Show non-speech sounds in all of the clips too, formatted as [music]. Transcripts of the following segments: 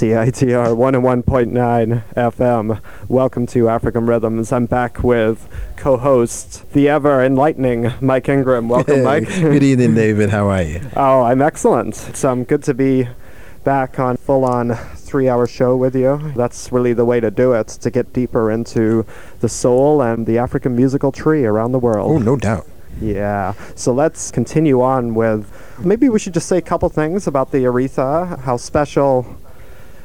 CITR 101.9 FM. Welcome to African Rhythms. I'm back with co host, the ever enlightening Mike Ingram. Welcome, Mike. Good [laughs] evening, David. How are you? Oh, I'm excellent. It's um, good to be back on full on three hour show with you. That's really the way to do it, to get deeper into the soul and the African musical tree around the world. Oh, no doubt. Yeah. So let's continue on with maybe we should just say a couple things about the Aretha, how special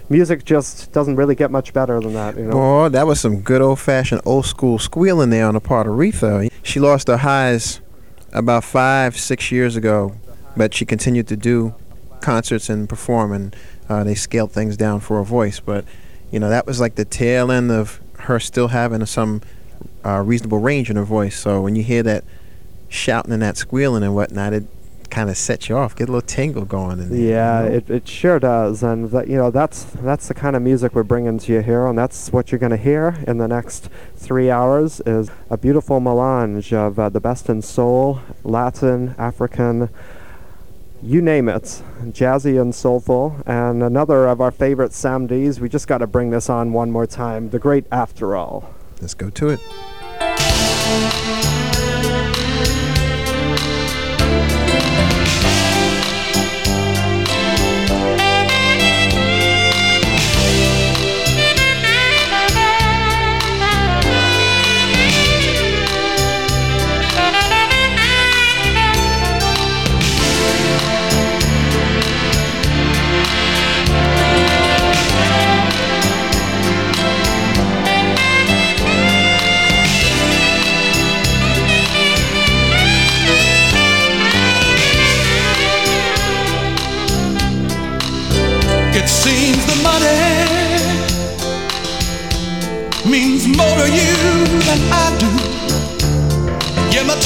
music just doesn't really get much better than that, you know. Boy, that was some good old fashioned old school squealing there on the part of Aretha. She lost her highs about five, six years ago, but she continued to do concerts and perform, and uh, they scaled things down for her voice. But, you know, that was like the tail end of her still having some uh, reasonable range in her voice. So when you hear that shouting and that squealing and whatnot, it kind of sets you off, get a little tingle going. In there, Yeah, you know? it, it sure does, and that, you know that's that's the kind of music we're bringing to you here, and that's what you're going to hear in the next three hours is a beautiful melange of uh, the best in soul, Latin, African, you name it, jazzy and soulful, and another of our favorite Sam Dees. We just got to bring this on one more time. The great After All. Let's go to it.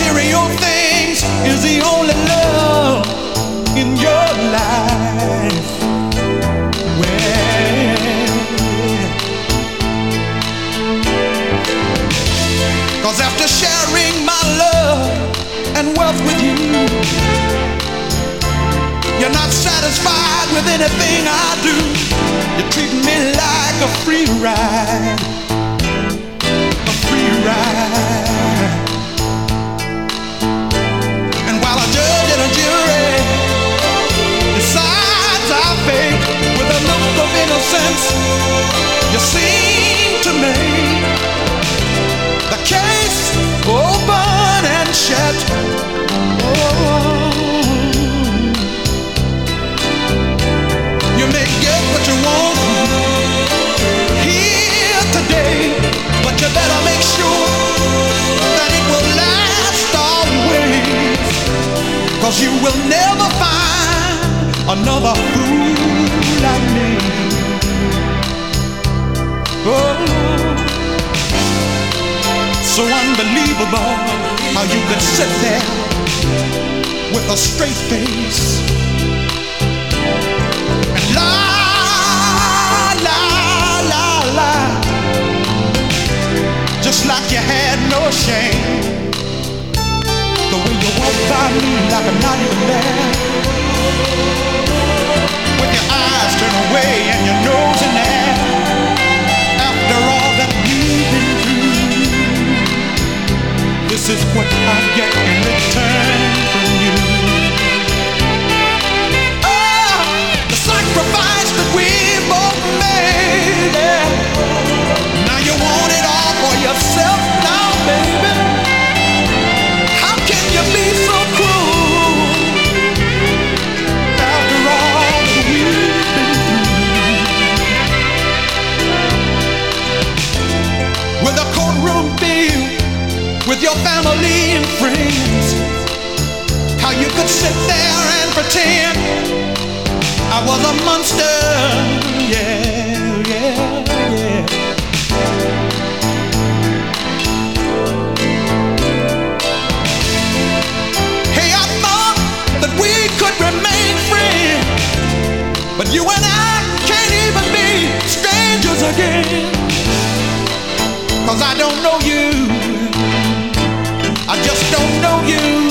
Material things is the only love in your life. Cause after sharing my love and wealth with you, you're not satisfied with anything I do. You treat me like a free ride. A free ride. Cause you will never find another fool like me. Oh, so unbelievable how you could sit there with a straight face lie, lie, lie, lie. Just like you had no shame. The way you walk by me like I'm not even there. With your eyes turned away and your nose in the air. Is what I get in return your family and friends. How you could sit there and pretend I was a monster. Yeah, yeah, yeah. Hey, I thought that we could remain friends, but you and I can't even be strangers again. Cause I don't know you. Just don't know you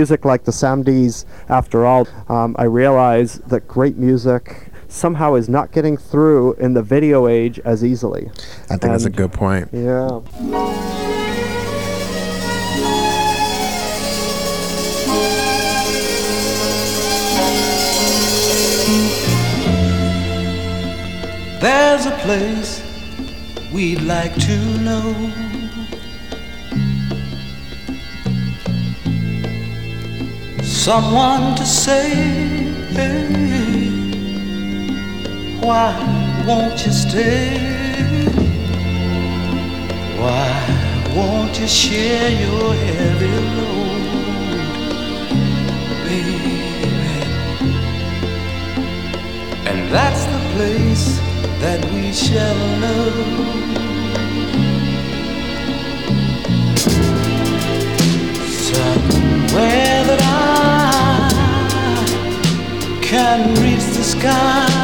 music like the Sam Dees, after all, um, I realize that great music somehow is not getting through in the video age as easily. I think that's a good point. Yeah. There's a place we'd like to know. Someone to say, why won't you stay? Why won't you share your heavy load, baby? And that's the place that we shall know. Can reach the sky.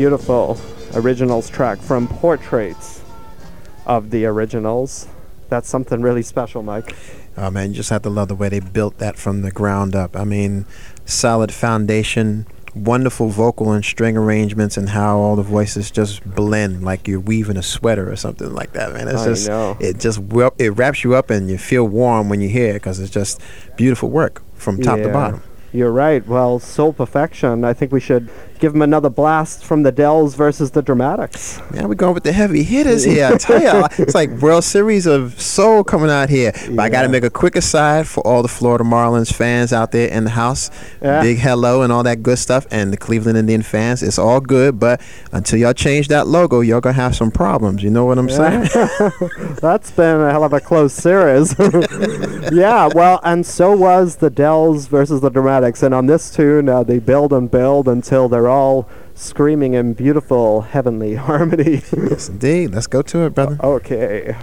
Beautiful originals track from Portraits of the Originals. That's something really special, Mike. Oh man, you just have to love the way they built that from the ground up. I mean, solid foundation, wonderful vocal and string arrangements, and how all the voices just blend like you're weaving a sweater or something like that. Man, it's I just know. it just it wraps you up and you feel warm when you hear it because it's just beautiful work from top to bottom. You're right. Well, Soul Perfection. I think we should give them another blast from the Dells versus the Dramatics. Man, we're going with the heavy hitters here. I [laughs] tell you, it's like World Series of Soul coming out here. But I got to make a quick aside for all the Florida Marlins fans out there in the house. Yeah. Big hello and all that good stuff. And the Cleveland Indian fans, it's all good. But until y'all change that logo, y'all going to have some problems. You know what I'm saying? [laughs] That's been a hell of a close series. [laughs] yeah, well, and so was the Dells versus the Dramatics. And on this tune, uh, they build and build until they're all screaming in beautiful heavenly [laughs] harmony. yes, indeed. Let's go to it, brother. okay.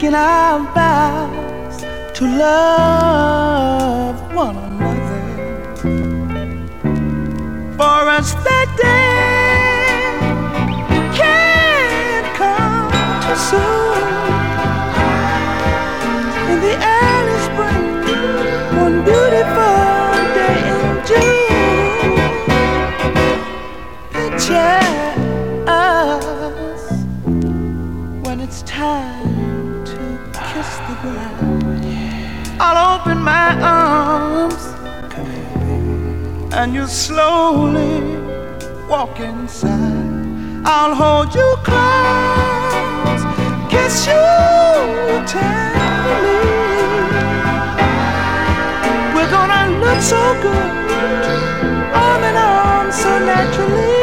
Making our vows to love and you slowly walk inside. I'll hold you close, kiss you tenderly. We're gonna look so good, arm in arm, so naturally.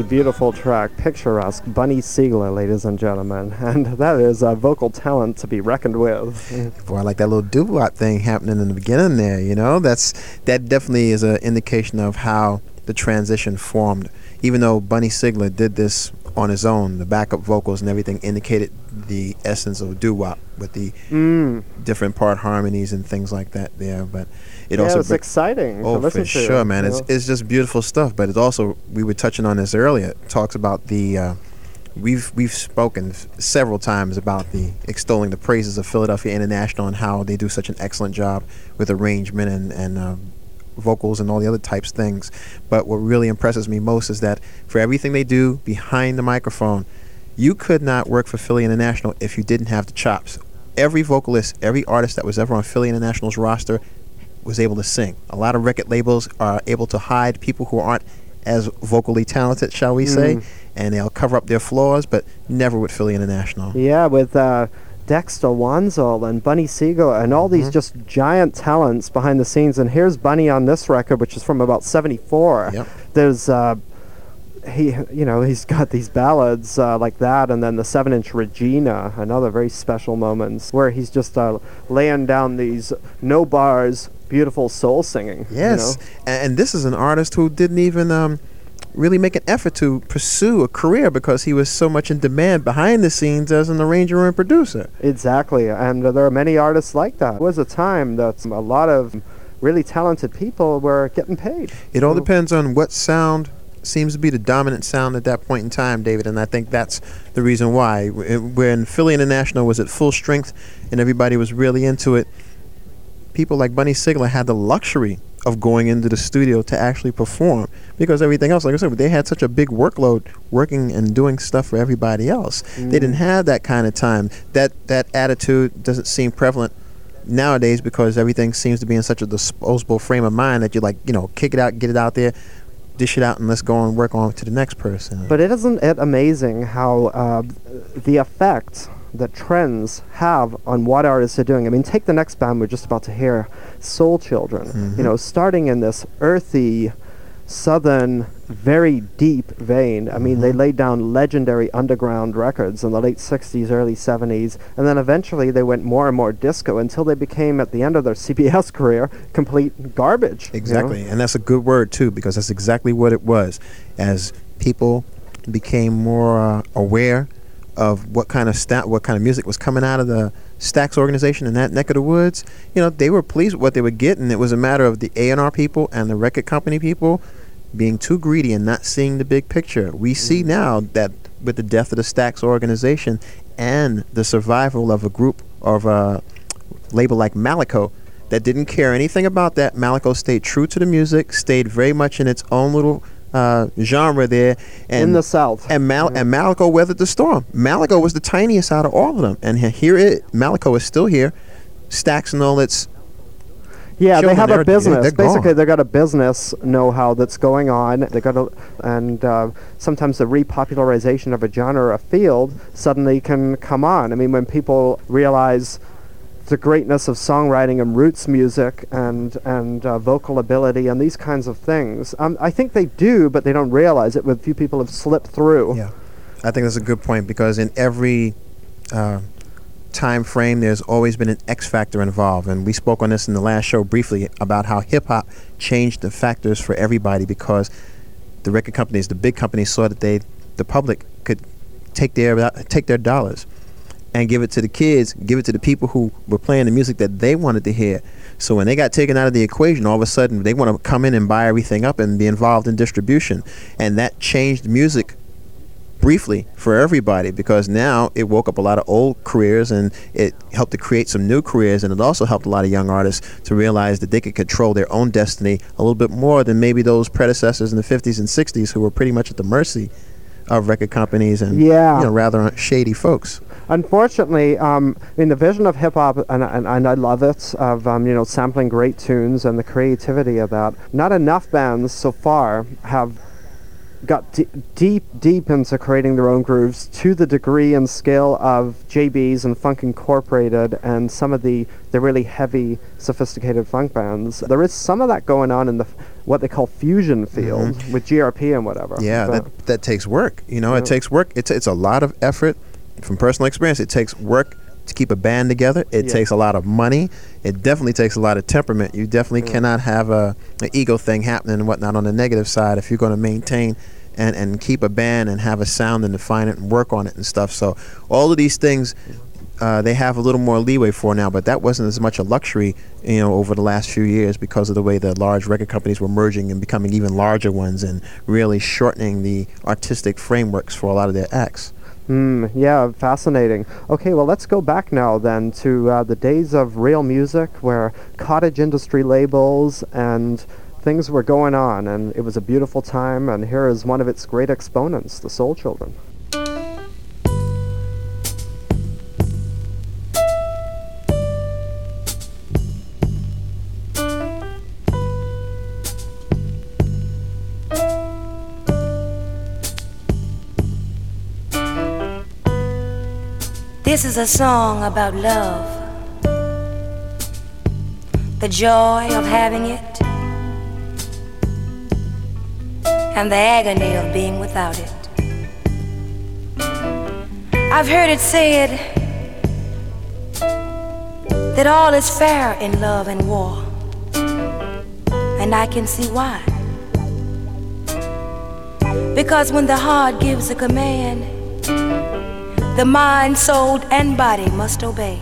A beautiful track, picturesque, Bunny Sigler, ladies and gentlemen, [laughs] and that is a vocal talent to be reckoned with. [laughs] Boy, I like that little doo-wop thing happening in the beginning there. You know, that's that definitely is an indication of how the transition formed. Even though Bunny Sigler did this on his own, the backup vocals and everything indicated the essence of doo-wop with the Mm. different part harmonies and things like that there. But it yeah, also it's br- exciting. Oh, to listen for sure, man. It's it's just beautiful stuff. But it's also we were touching on this earlier. It talks about the uh, we've we've spoken f- several times about the extolling the praises of Philadelphia International and how they do such an excellent job with arrangement and and uh, vocals and all the other types things. But what really impresses me most is that for everything they do behind the microphone, you could not work for Philly International if you didn't have the chops. Every vocalist, every artist that was ever on Philly International's roster was able to sing. A lot of record labels are able to hide people who aren't as vocally talented, shall we say, Mm. and they'll cover up their flaws, but never with Philly International. Yeah, with uh, Dexter Wansel and Bunny Sigler and all Mm-hmm. these just giant talents behind the scenes. And here's Bunny on this record, which is from about '74. Yep. There's uh, he, you know, he's got these ballads uh, like that, and then the seven-inch Regina, another very special moments where he's just uh, laying down these no bars, beautiful soul singing. you Yes, know? And this is an artist who didn't even um, really make an effort to pursue a career because he was so much in demand behind the scenes as an arranger and producer. Exactly, and uh, there are many artists like that. It was a time that a lot of really talented people were getting paid. It all you depends on what sound seems to be the dominant sound at that point in time, David, and I think that's the reason why. When Philly International was at full strength and everybody was really into it, people like Bunny Sigler had the luxury of going into the studio to actually perform because everything else, like I said, they had such a big workload working and doing stuff for everybody else. They didn't mm. have that kind of time. That that attitude doesn't seem prevalent nowadays because everything seems to be in such a disposable frame of mind that you like, you know, kick it out, get it out there, dish it out, and let's go and work on to the next person. But it isn't it amazing how uh, the effect that trends have on what artists are doing. I mean, take the next band we're just about to hear, Soul Children. You know, starting in this earthy, southern, very deep vein. I mean, they laid down legendary underground records in the late 60s, early 70s, and then eventually they went more and more disco until they became, at the end of their [laughs] CBS career, complete garbage. you know? Exactly, and that's a good word too, because that's exactly what it was. As people became more uh, aware of what kind of sta- what kind of music was coming out of the Stax organization in that neck of the woods, you know, they were pleased with what they were getting. It was a matter of the A&R people and the record company people being too greedy and not seeing the big picture. We see mm. now that with the death of the Stax organization and the survival of a group of a label like Malaco that didn't care anything about that. Malaco stayed true to the music, stayed very much in its own little uh, genre there. And in the South. and Mal- mm-hmm. and Malaco weathered the storm. Malaco was the tiniest out of all of them, and here it Malaco is still here, Stax and all its Yeah, they have a business. they're Basically, they've got a business know-how that's going on. They got a, and uh, sometimes the repopularization of a genre or a field suddenly can come on. I mean, when people realize the greatness of songwriting and roots music and and uh, vocal ability and these kinds of things, um, I think they do, but they don't realize it. With few people have slipped through. Yeah, I think that's a good point because in every uh, time frame, there's always been an X factor involved, and we spoke on this in the last show briefly about how hip hop changed the factors for everybody because the record companies, the big companies, saw that they, the public, could take their take their dollars and give it to the kids, give it to the people who were playing the music that they wanted to hear. So when they got taken out of the equation, all of a sudden they want to come in and buy everything up and be involved in distribution, and that changed music briefly for everybody because now it woke up a lot of old careers and it helped to create some new careers and it also helped a lot of young artists to realize that they could control their own destiny a little bit more than maybe those predecessors in the 50s and 60s who were pretty much at the mercy of record companies and Yeah. you know rather shady folks. Unfortunately, um, I mean, the vision of hip hop, and, and, and I love it, of um, you know sampling great tunes and the creativity of that. Not enough bands so far have got d- deep, deep into creating their own grooves to the degree and scale of JB's and Funk Incorporated and some of the, the really heavy, sophisticated funk bands. There is some of that going on in the what they call fusion field mm-hmm. with GRP and whatever. Yeah, But- that that takes work. You know, Yeah. it takes work. It's it's a lot of effort. From personal experience, it takes work to keep a band together. It Yeah. takes a lot of money. It definitely takes a lot of temperament. You definitely cannot have a an ego thing happening and whatnot on the negative side if you're going to maintain and and keep a band and have a sound and define it and work on it and stuff. So all of these things. Uh, they have a little more leeway for now, but that wasn't as much a luxury, you know, over the last few years because of the way the large record companies were merging and becoming even larger ones and really shortening the artistic frameworks for a lot of their acts. Hmm, yeah, fascinating. Okay, well, let's go back now then to uh, the days of real music where cottage industry labels and things were going on, and it was a beautiful time, and here is one of its great exponents, the Soul Children. This is a song about love. The joy of having it. And the agony of being without it. I've heard it said that all is fair in love and war. And I can see why. Because when the heart gives a command, the mind, soul, and body must obey.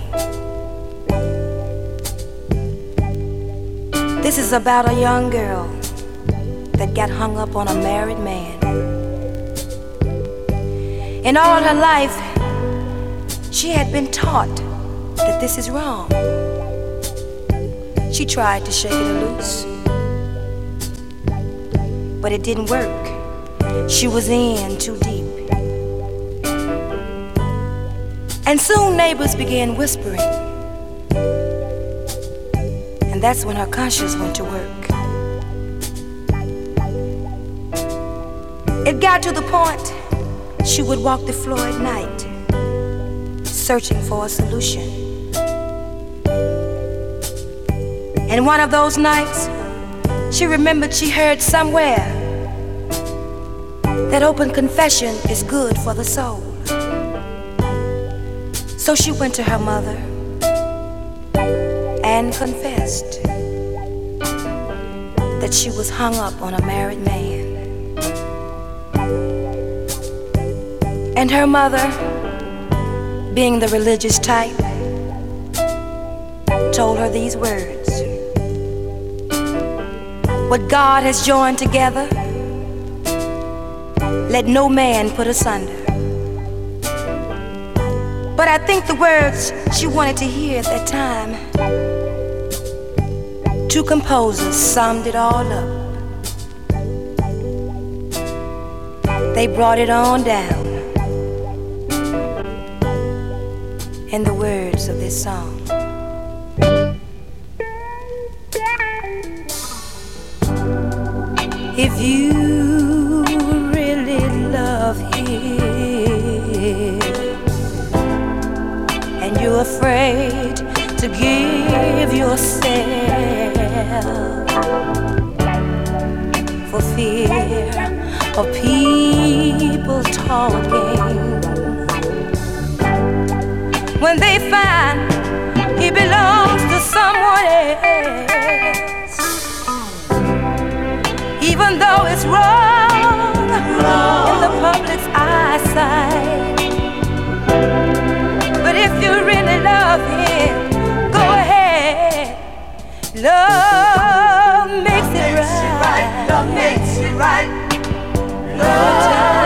This is about a young girl that got hung up on a married man. In all her life, she had been taught that this is wrong. She tried to shake it loose, but it didn't work. She was in too deep. And soon neighbors began whispering. And that's when her conscience went to work. It got to the point she would walk the floor at night, searching for a solution. And one of those nights, she remembered she heard somewhere that open confession is good for the soul. So she went to her mother and confessed that she was hung up on a married man. And her mother, being the religious type, told her these words What God has joined together, let no man put asunder. But I think the words she wanted to hear at that time. Two composers summed it all up. They brought it on down. And the words of this song. yourself for fear of people talking when they find he belongs to someone else, even though it's wrong, wrong. in the public's eyesight. Love makes it right. Love makes it right. Love.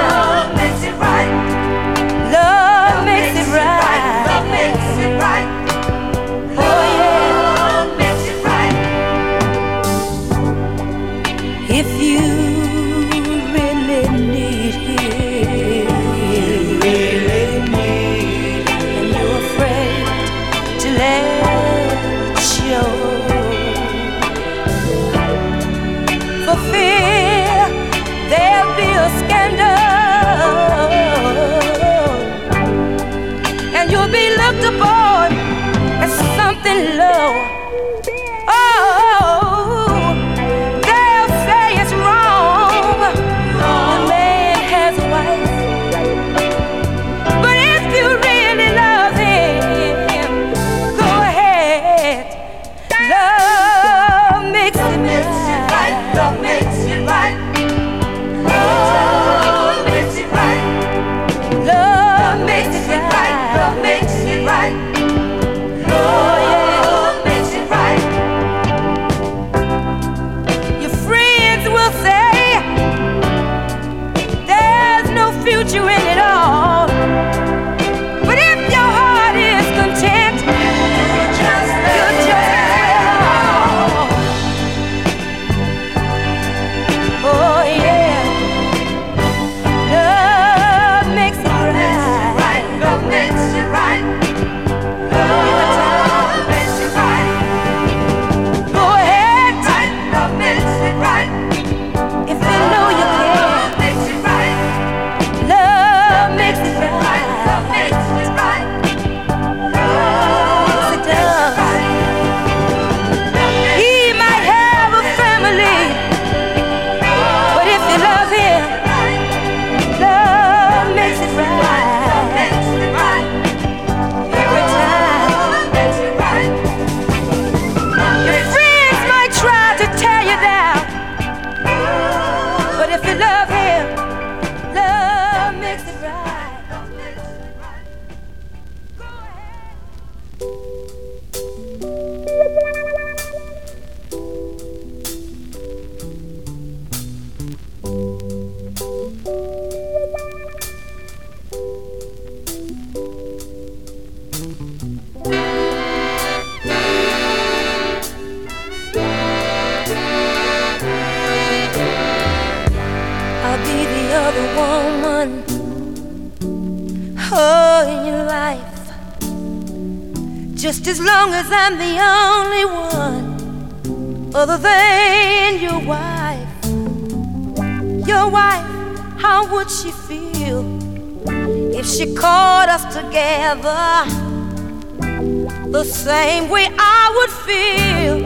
same way I would feel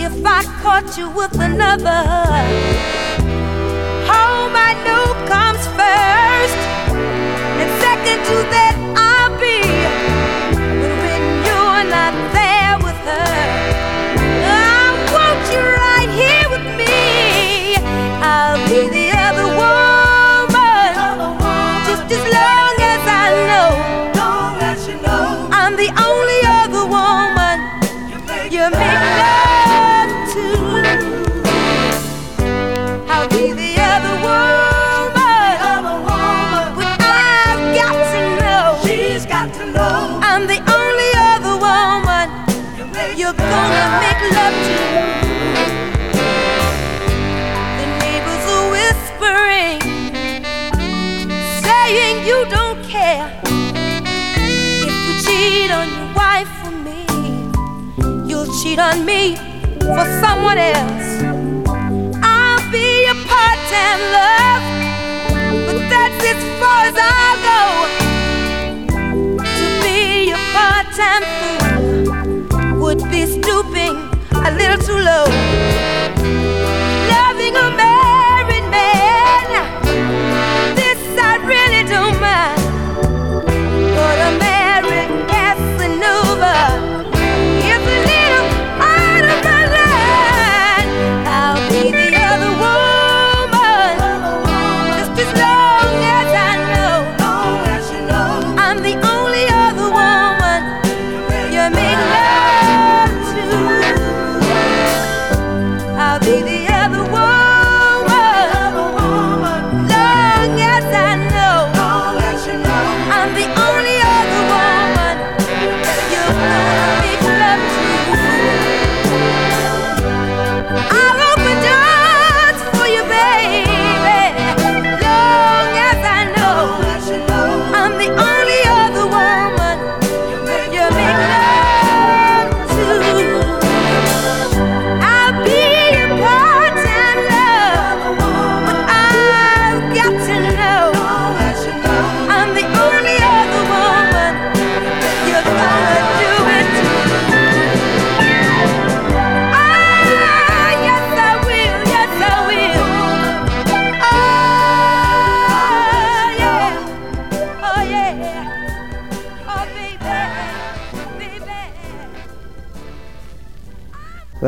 if I caught you with another. Home I know comes first, and second to that. On me for someone else. I'll be a part-time love, but that's as far as I'll go. To be a part-time fool would be stooping a little too low.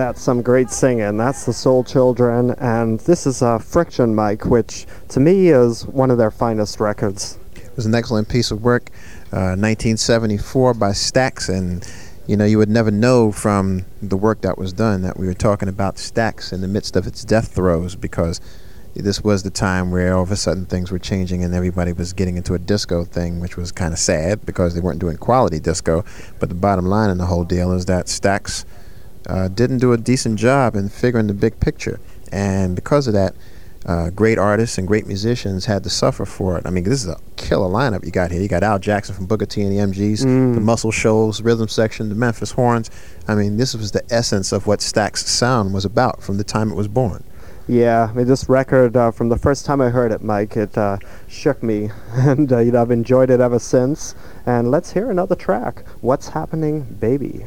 That's some great singing. That's the Soul Children, and this is a Friction Mike, which to me is one of their finest records. It was an excellent piece of work, uh, 1974 by Stax, and you know you would never know from the work that was done that we were talking about Stax in the midst of its death throes because this was the time where all of a sudden things were changing and everybody was getting into a disco thing, which was kind of sad because they weren't doing quality disco. But the bottom line in the whole deal is that Stax uh, didn't do a decent job in figuring the big picture, and because of that, uh, great artists and great musicians had to suffer for it. I mean, this is a killer lineup you got here. You got Al Jackson from Booker T and the MGs, the Muscle Shoals, Rhythm Section, the Memphis Horns. I mean, this was the essence of what Stax sound was about from the time it was born. Yeah, I mean, this record, uh, from the first time I heard it, Mike, it uh, shook me, [laughs] and uh, you know, I've enjoyed it ever since. And let's hear another track. What's happening, baby?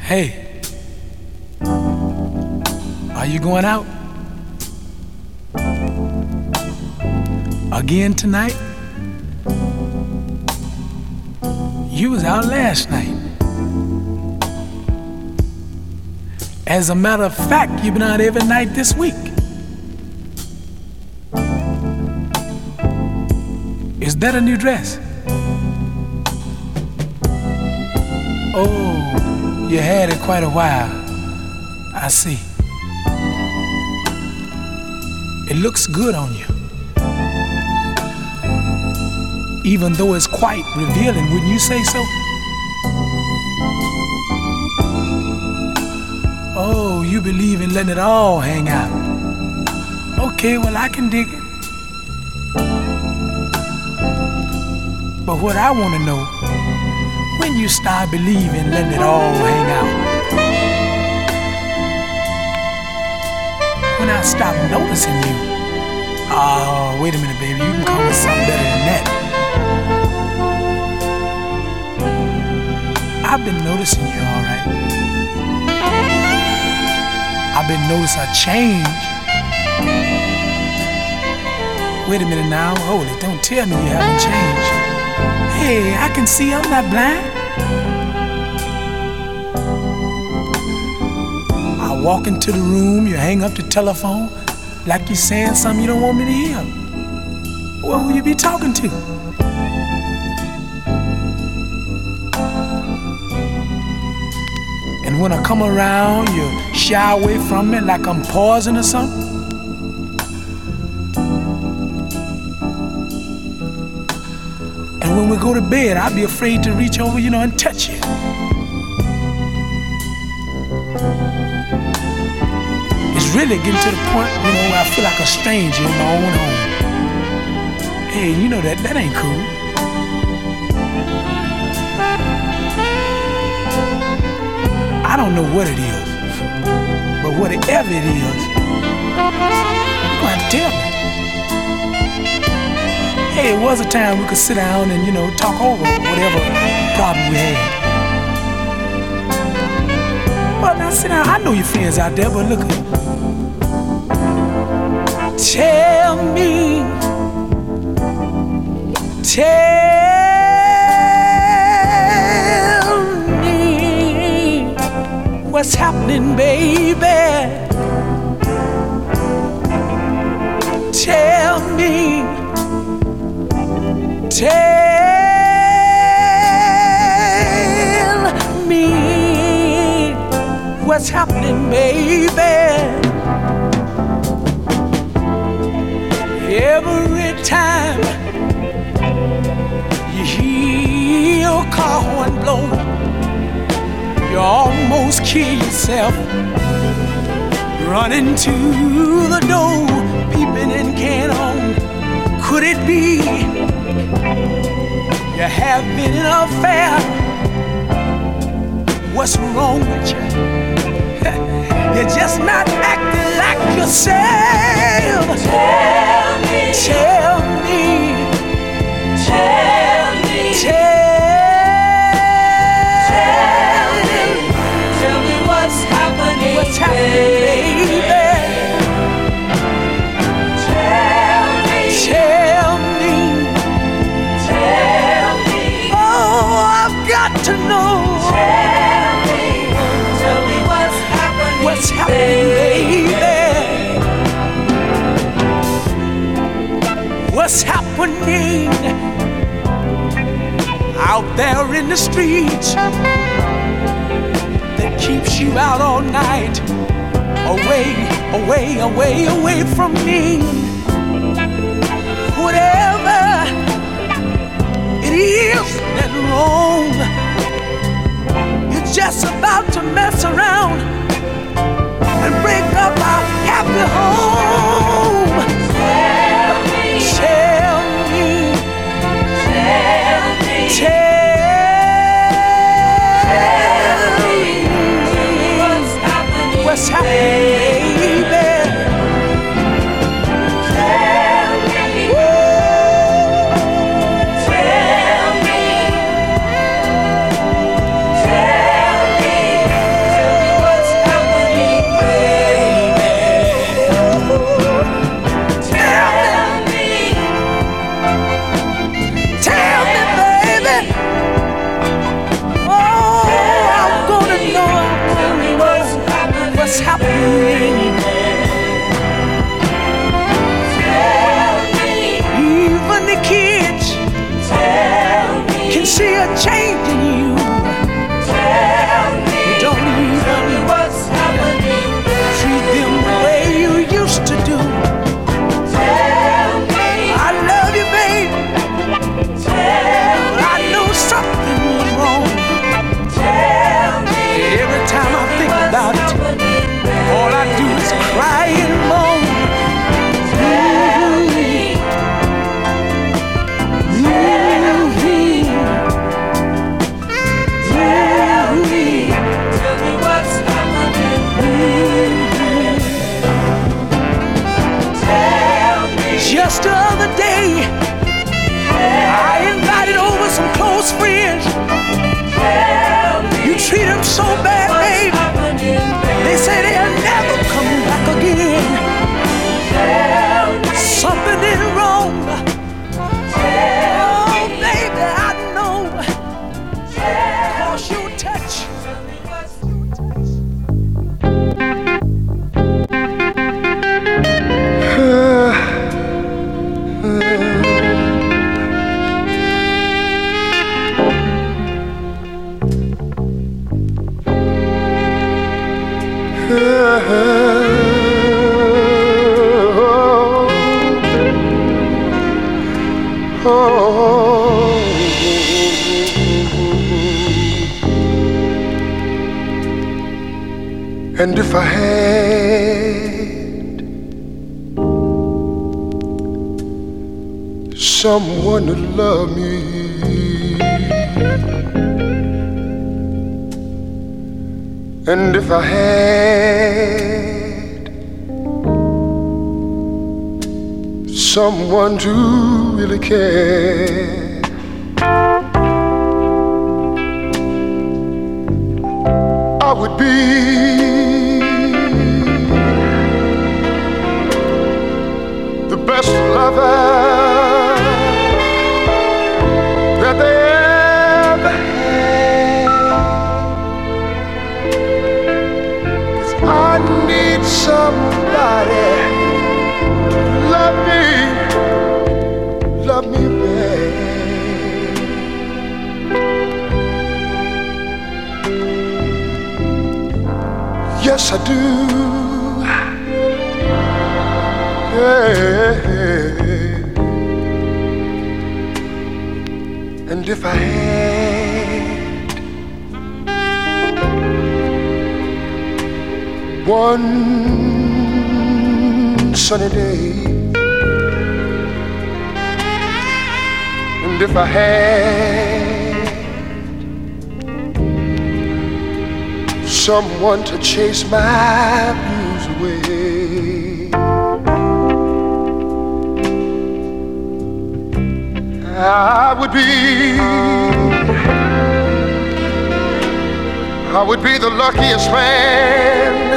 Hey, are you going out? Again tonight? You was out last night. As a matter of fact, you've been out every night this week. Is that a new dress? Oh, you had it quite a while. I see. It looks good on you. Even though it's quite revealing, wouldn't you say so? Oh, you believe in letting it all hang out. Okay, well, I can dig it. But what I want to know, when you start believing let it all hang out, when I stop noticing you, oh, wait a minute, baby, you can come with something better than that. I've been noticing you, all right. I've been noticing a change. Wait a minute now, holy. Don't tell me you haven't changed. Hey, I can see I'm not blind. I walk into the room, you hang up the telephone like you're saying something you don't want me to hear. Well, who you be talking to? And when I come around, you shy away from me like I'm pausing or something. When we go to bed, I'd be afraid to reach over, you know, and touch you. It's really getting to the point, you know, where I feel like a stranger in my own home. Hey, you know that that ain't cool. I don't know what it is, but whatever it is, you're gonna have to tell me. Hey, it was a time we could sit down and, you know, talk over whatever problem we had. Well, now sit down. I know your friends out there, but look Tell me, tell me what's happening, baby. Tell me, tell me what's happening, baby. Every time you hear a car horn blow, you almost kill yourself. Running to the door, peeping in can on. Could it be you have been in an affair? What's wrong with you? [laughs] You're just not acting like yourself. Tell me. Tell me. Tell What's happening out there in the streets that keeps you out all night? Away, away, away, away from me. Whatever it is that's wrong, you're just about to mess around and break up our happy home. What's care. Someone to chase my blues away. I would be, I would be the luckiest man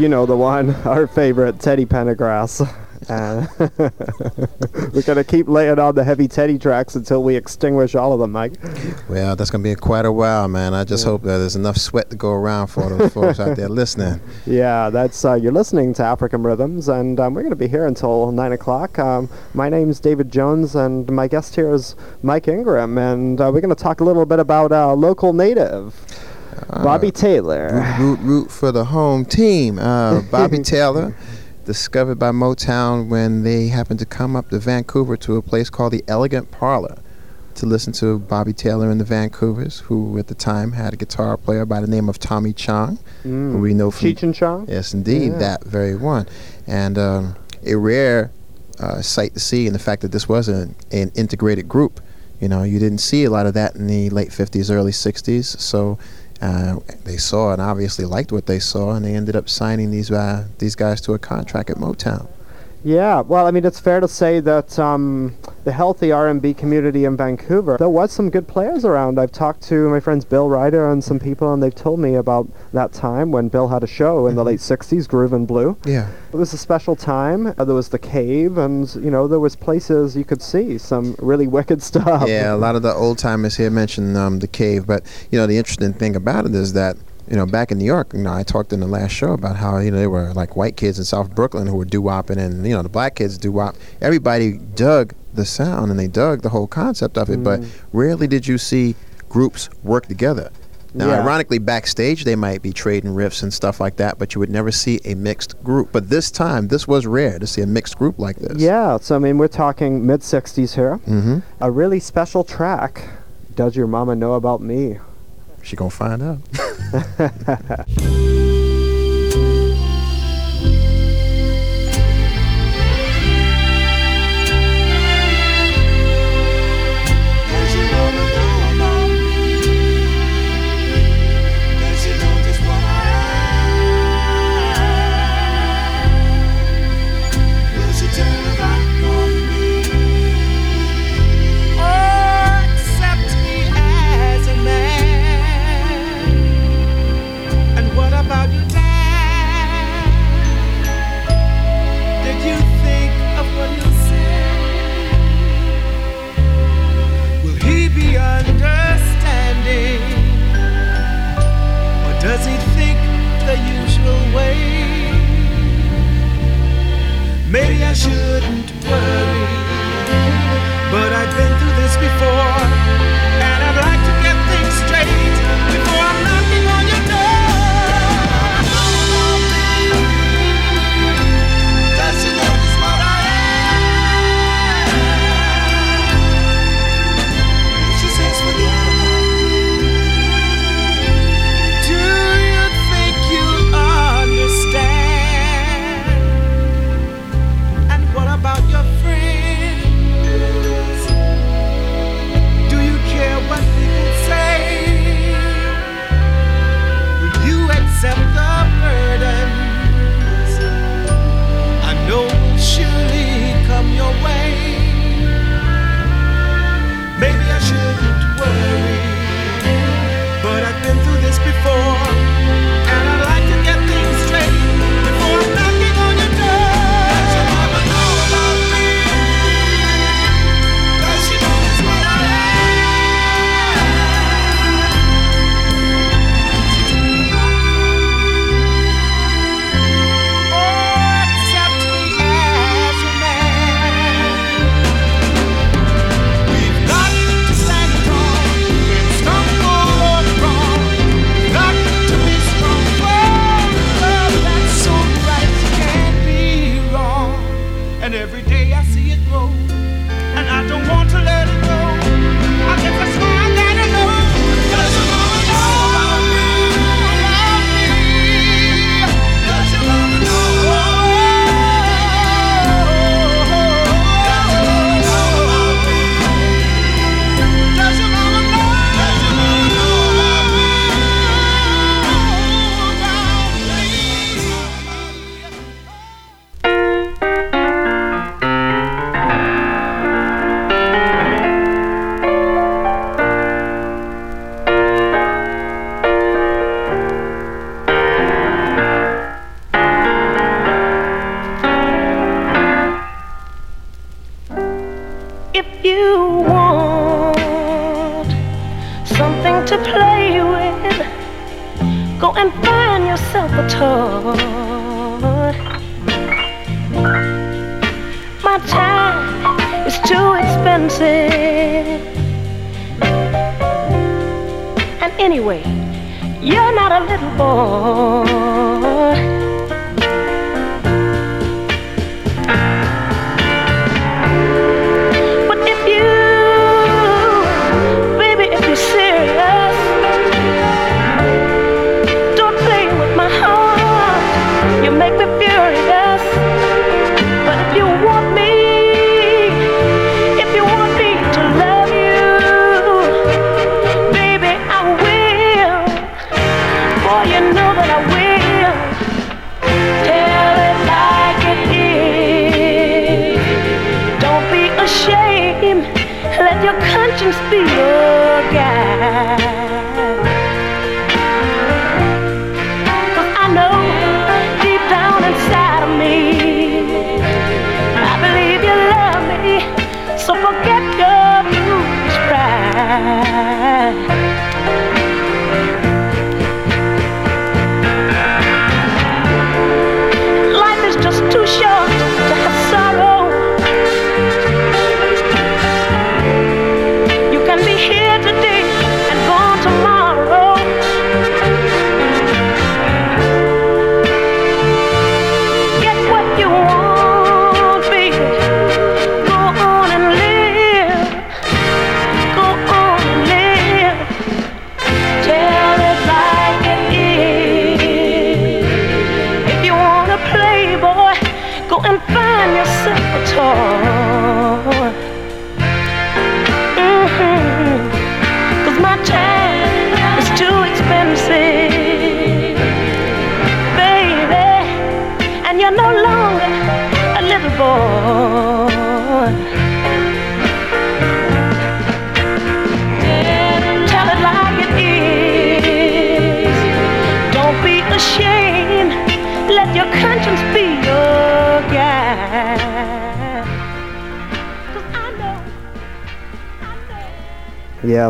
you know the one, [laughs] our favorite, Teddy Pendergrass. [laughs] And [laughs] we're gonna keep laying on the heavy Teddy tracks until we extinguish all of them, Mike. Well, that's gonna be quite a while, man. I just hope that there's enough sweat to go around for the folks out there listening. Yeah, that's uh, you're listening to African Rhythms, and um, we're gonna be here until nine o'clock. Um, my name's David Jones, and my guest here is Mike Ingram, and uh, we're gonna talk a little bit about uh, local native. Bobby Taylor. Root, root for the home team. Uh, [laughs] Bobby Taylor, discovered by Motown when they happened to come up to Vancouver to a place called the Elegant Parlor to listen to Bobby Taylor and the Vancouvers, who at the time had a guitar player by the name of Tommy Chong, who we know from Cheech and Chong. Yes, indeed, Yeah. that very one. And um, a rare uh, sight to see in the fact that this was an, an integrated group. You know, you didn't see a lot of that in the late 50s, early 60s. So Uh, they saw and obviously liked what they saw, and they ended up signing these uh, these guys to a contract at Motown. Yeah, well, I mean, it's fair to say that um, the healthy R&B community in Vancouver, there was some good players around. I've talked to my friends Bill Ryder and some people, and they've told me about that time when Bill had a show in the late '60s, Groove and Blue. Yeah. It was a special time. Uh, there was the cave, and you know, there was places you could see some really [laughs] wicked stuff. Yeah, a lot of the old timers here mentioned um, the cave, but you know, the interesting thing about it is that you know, back in New York, you know, I talked in the last show about how you know there were like white kids in South Brooklyn who were doo wopping, and you know the black kids doo wop. Everybody dug the sound and they dug the whole concept of it, but rarely did you see groups work together. Now, Yeah. ironically, backstage they might be trading riffs and stuff like that, but you would never see a mixed group. But this time, this was rare to see a mixed group like this. Yeah, so I mean, we're talking mid 60s here. Mm-hmm. A really special track. Does your mama know about me? She gonna find out. [laughs] I shouldn't worry,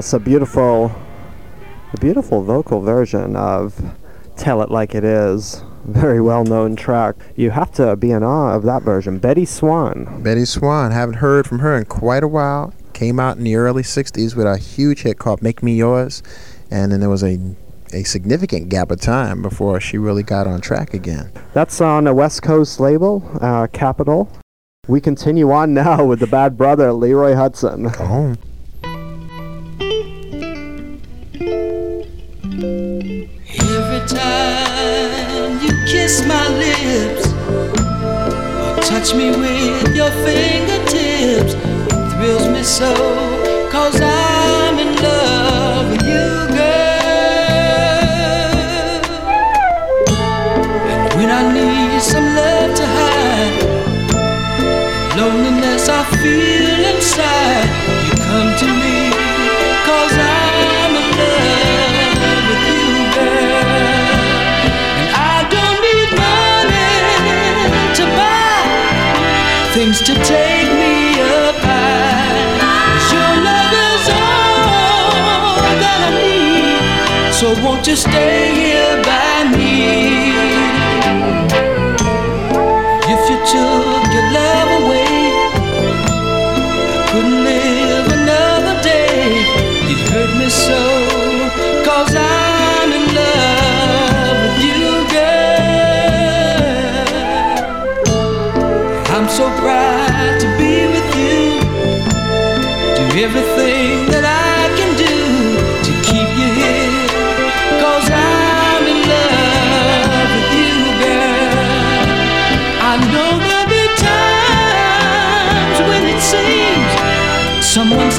yes, a beautiful, a beautiful vocal version of "Tell It Like It Is." Very well known track. You have to be in awe of that version. Bettye Swann. Bettye Swann. Haven't heard from her in quite a while. Came out in the early 60s with a huge hit called Make Me Yours. And then there was a a significant gap of time before she really got on track again. That's on a West Coast label, uh, Capitol. We continue on [laughs] now with the Bad Brother, Leroy Hutson. Oh. kiss my lips or touch me with your fingertips. It thrills me so, cause I just stay here. someone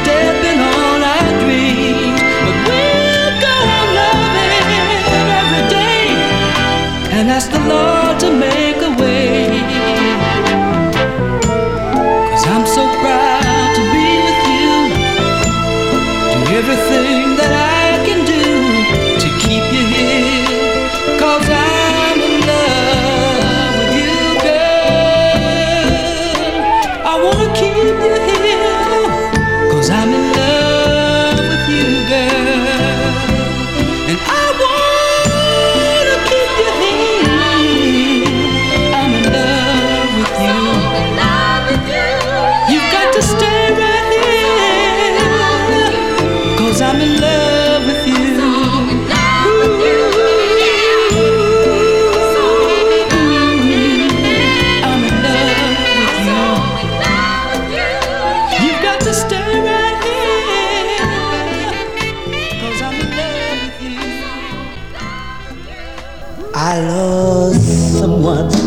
I lost someone.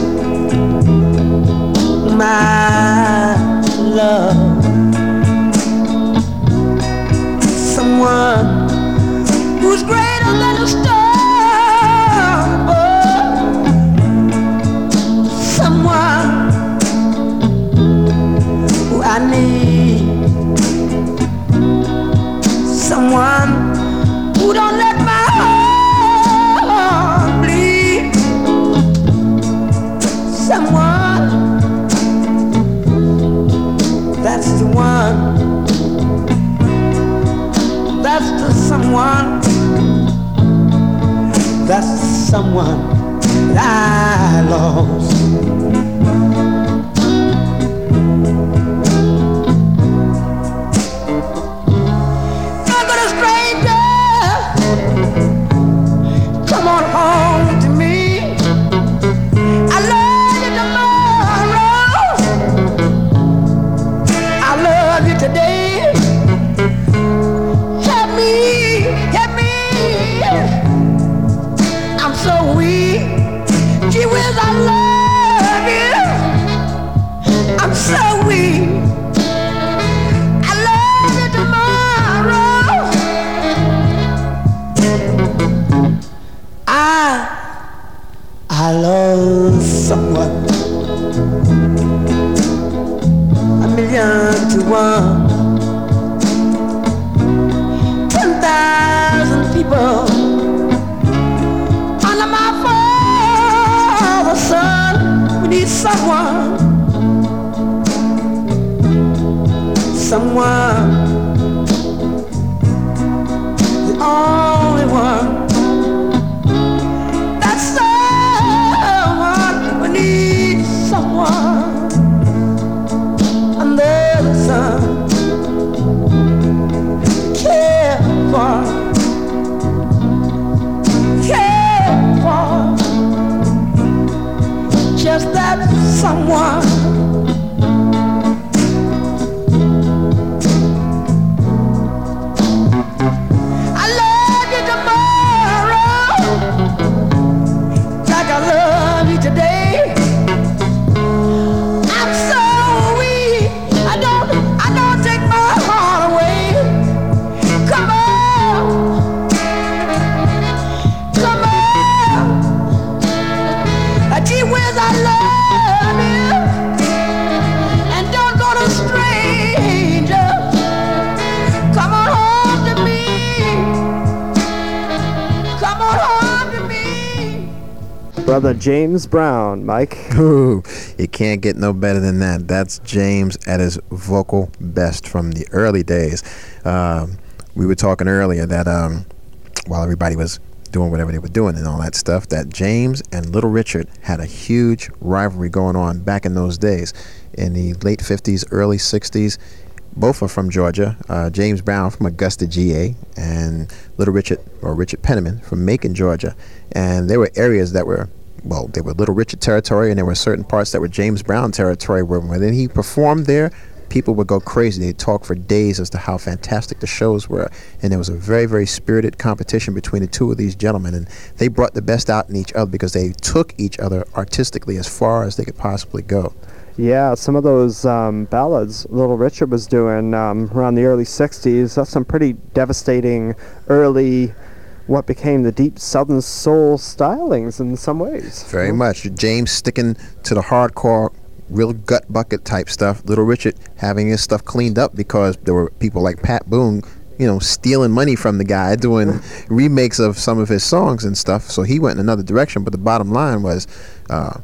James Brown, Mike. [laughs] Ooh, you can't get no better than that. That's James at his vocal best from the early days. Um, we were talking earlier that um, while everybody was doing whatever they were doing and all that stuff, that James and Little Richard had a huge rivalry going on back in those days. In the late 50s, early 60s, both are from Georgia. Uh, James Brown from Augusta, GA, and Little Richard or Richard Penniman from Macon, Georgia. And there were areas that were, well, they were Little Richard territory, and there were certain parts that were James Brown territory. Where when he performed there, people would go crazy. They'd talk for days as to how fantastic the shows were. And there was a very, very spirited competition between the two of these gentlemen. And they brought the best out in each other because they took each other artistically as far as they could possibly go. Yeah, some of those um, ballads Little Richard was doing um, around the early 60s, that's some pretty devastating early, what became the deep southern soul stylings in some ways. Very much. James sticking to the hardcore, real gut bucket type stuff. Little Richard having his stuff cleaned up because there were people like Pat Boone, you know, stealing money from the guy, doing [laughs] remakes of some of his songs and stuff. So he went in another direction. But the bottom line was, uh,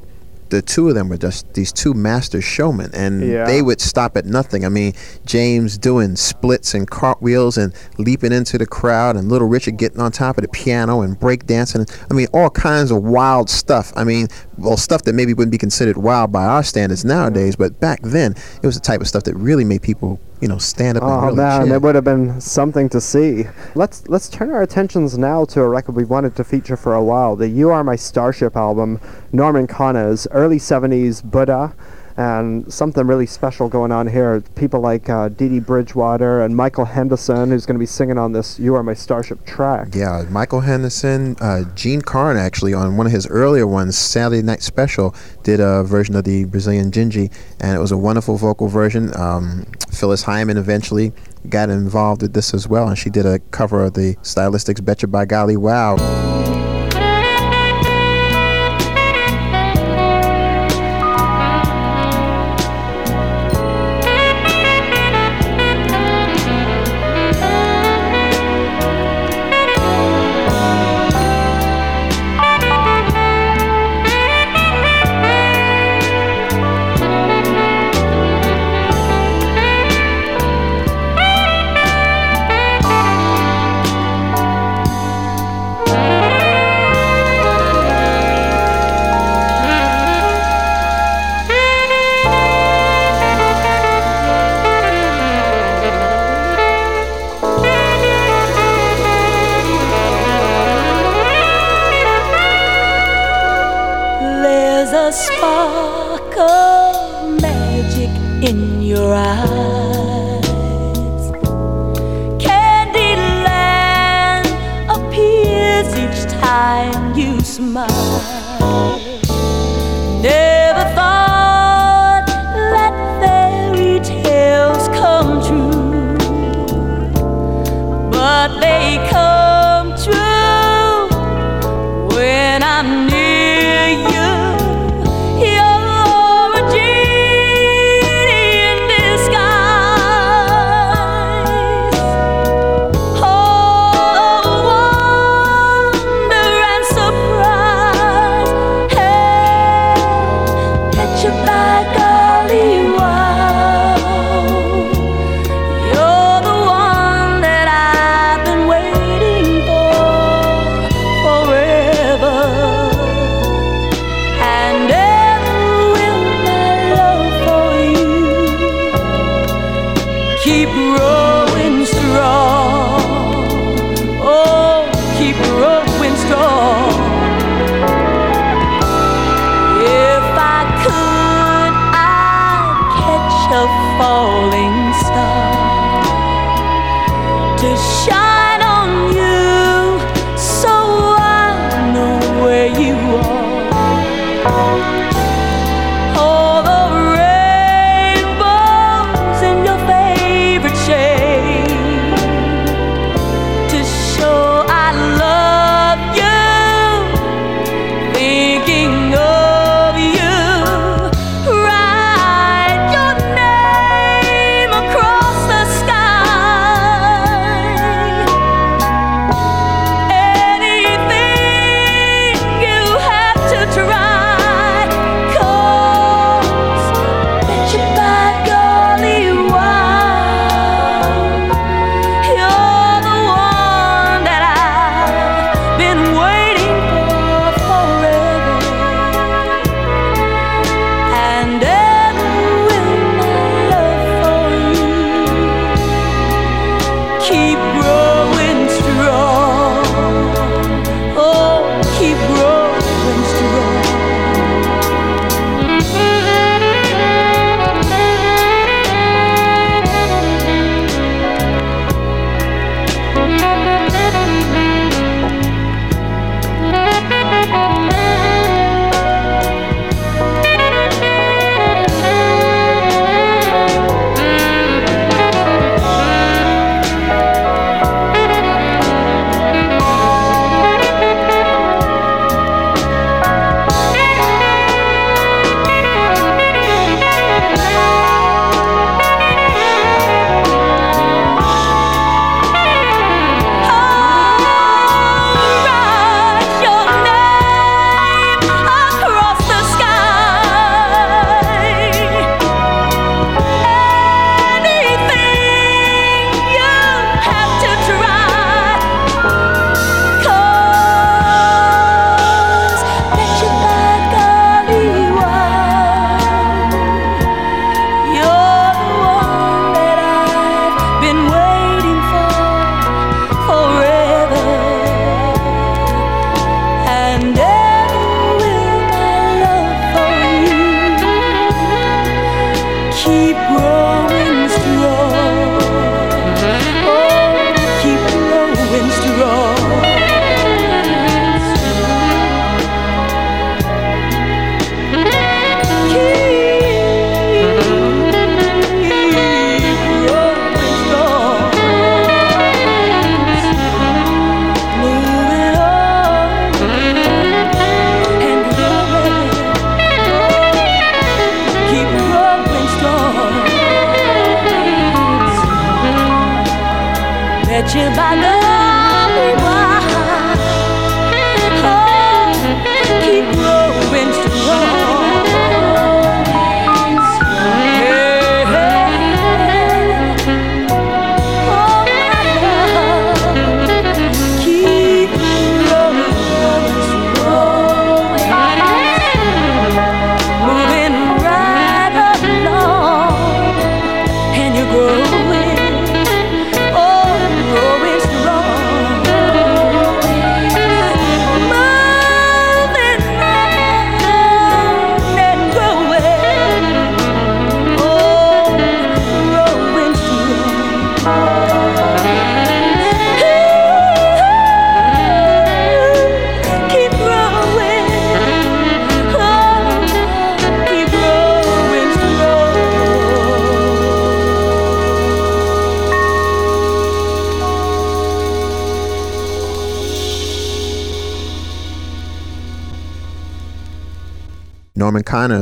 the two of them were just these two master showmen, and Yeah. they would stop at nothing. I mean, James doing splits and cartwheels and leaping into the crowd, and Little Richard getting on top of the piano and break dancing. I mean, all kinds of wild stuff. I mean, well, stuff that maybe wouldn't be considered wild by our standards nowadays, mm-hmm. but back then it was the type of stuff that really made people, you know, stand up and Oh really man, it would have been something to see. Let's let's turn our attentions now to a record we wanted to feature for a while, the "You Are My Starship" album, Norman Connors' early '70s Buddah, and something really special going on here. People like uh, Dee Dee Bridgewater and Michael Henderson, who's going to be singing on this "You Are My Starship" track. Yeah, Michael Henderson, uh, Jean Carn actually on one of his earlier ones, Saturday Night Special, did a version of the Brazilian Gingy, and it was a wonderful vocal version. Um, Phyllis Hyman eventually got involved with this as well, and she did a cover of the Stylistics "Betcha by Golly Wow."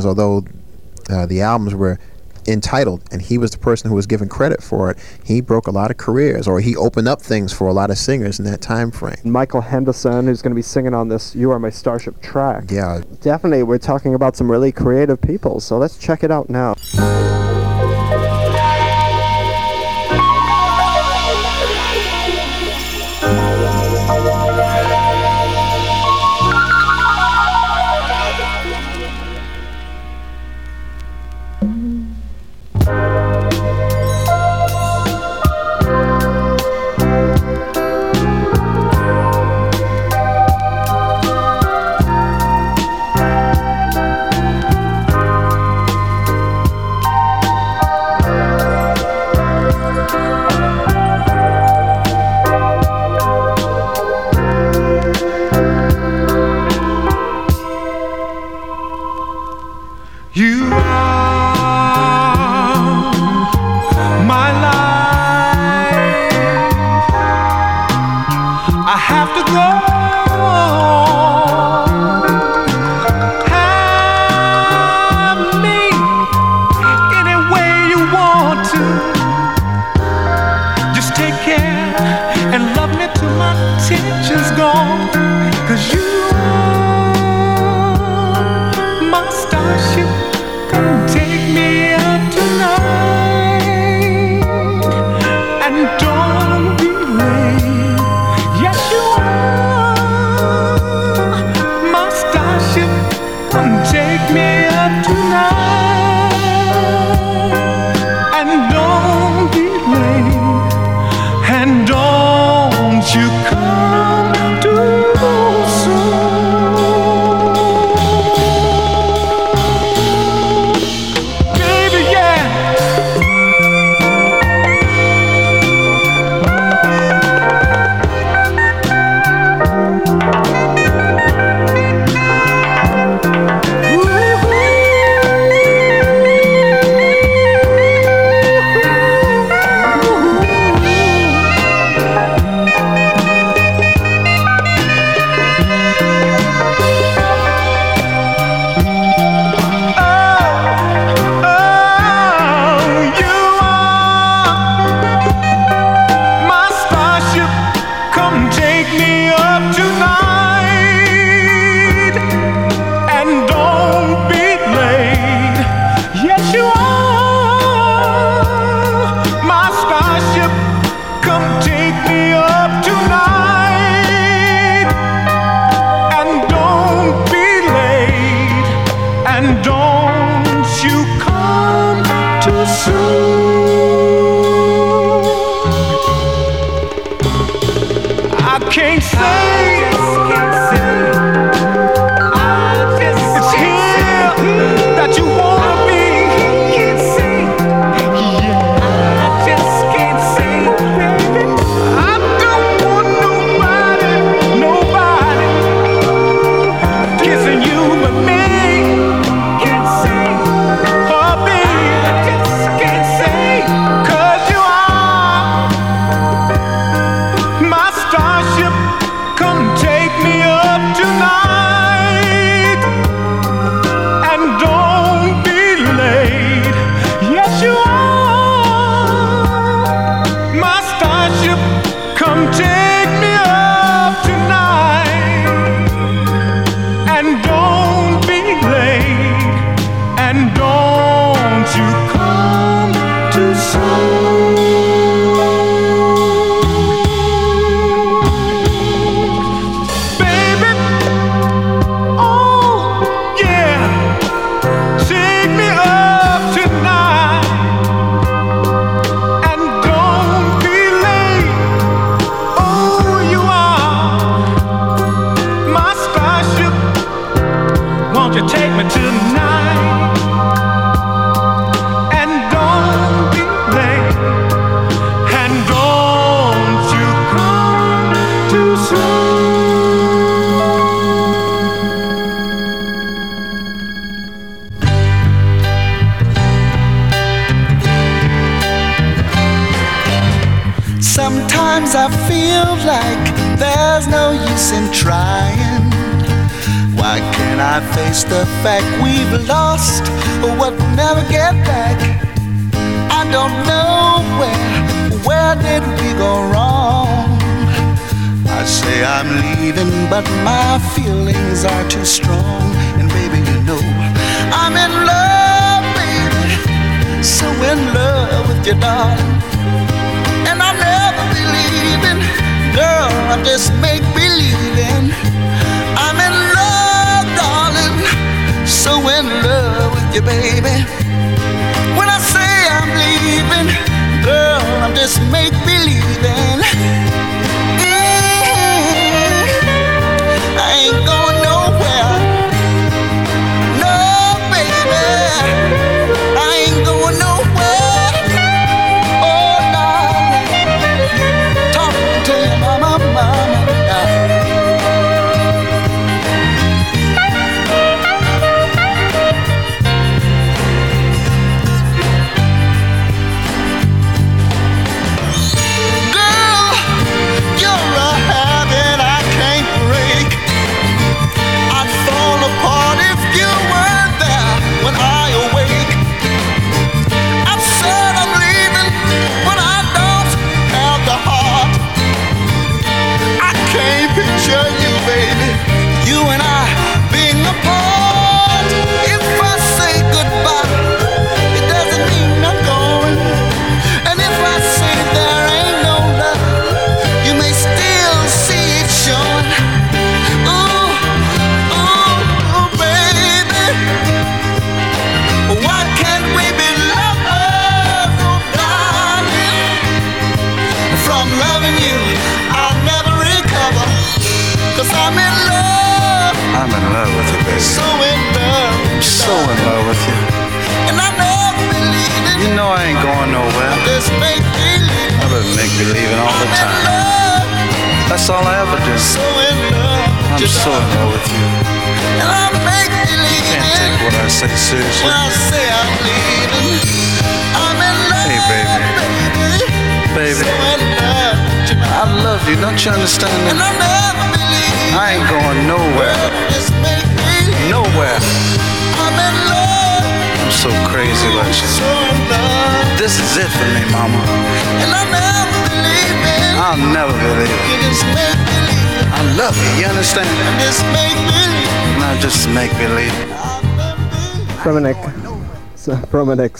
Although uh, the albums were entitled and he was the person who was given credit for it he broke a lot of careers or he opened up things for a lot of singers in that time frame. Michael henderson who's going to be singing on this you are my starship track. Yeah. Definitely we're talking about some really creative people so let's check it out now.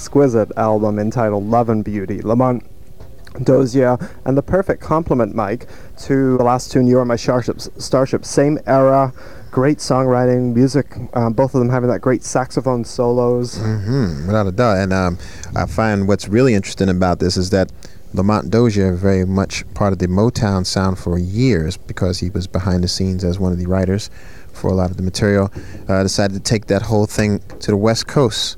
Exquisite album entitled Love and Beauty, Lamont Dozier, and the perfect complement, Mike, to the last tune, You Are My Starship, Starship. Same era, great songwriting, music, um, both of them having that great saxophone solos. hmm without a doubt. And um, I find what's really interesting about this is that Lamont Dozier, very much part of the Motown sound for years, because he was behind the scenes as one of the writers for a lot of the material, uh, decided to take that whole thing to the West Coast.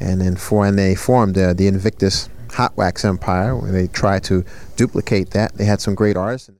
And then for, they formed uh, the Invictus Hot Wax Empire, where they tried to duplicate that. They had some great artists.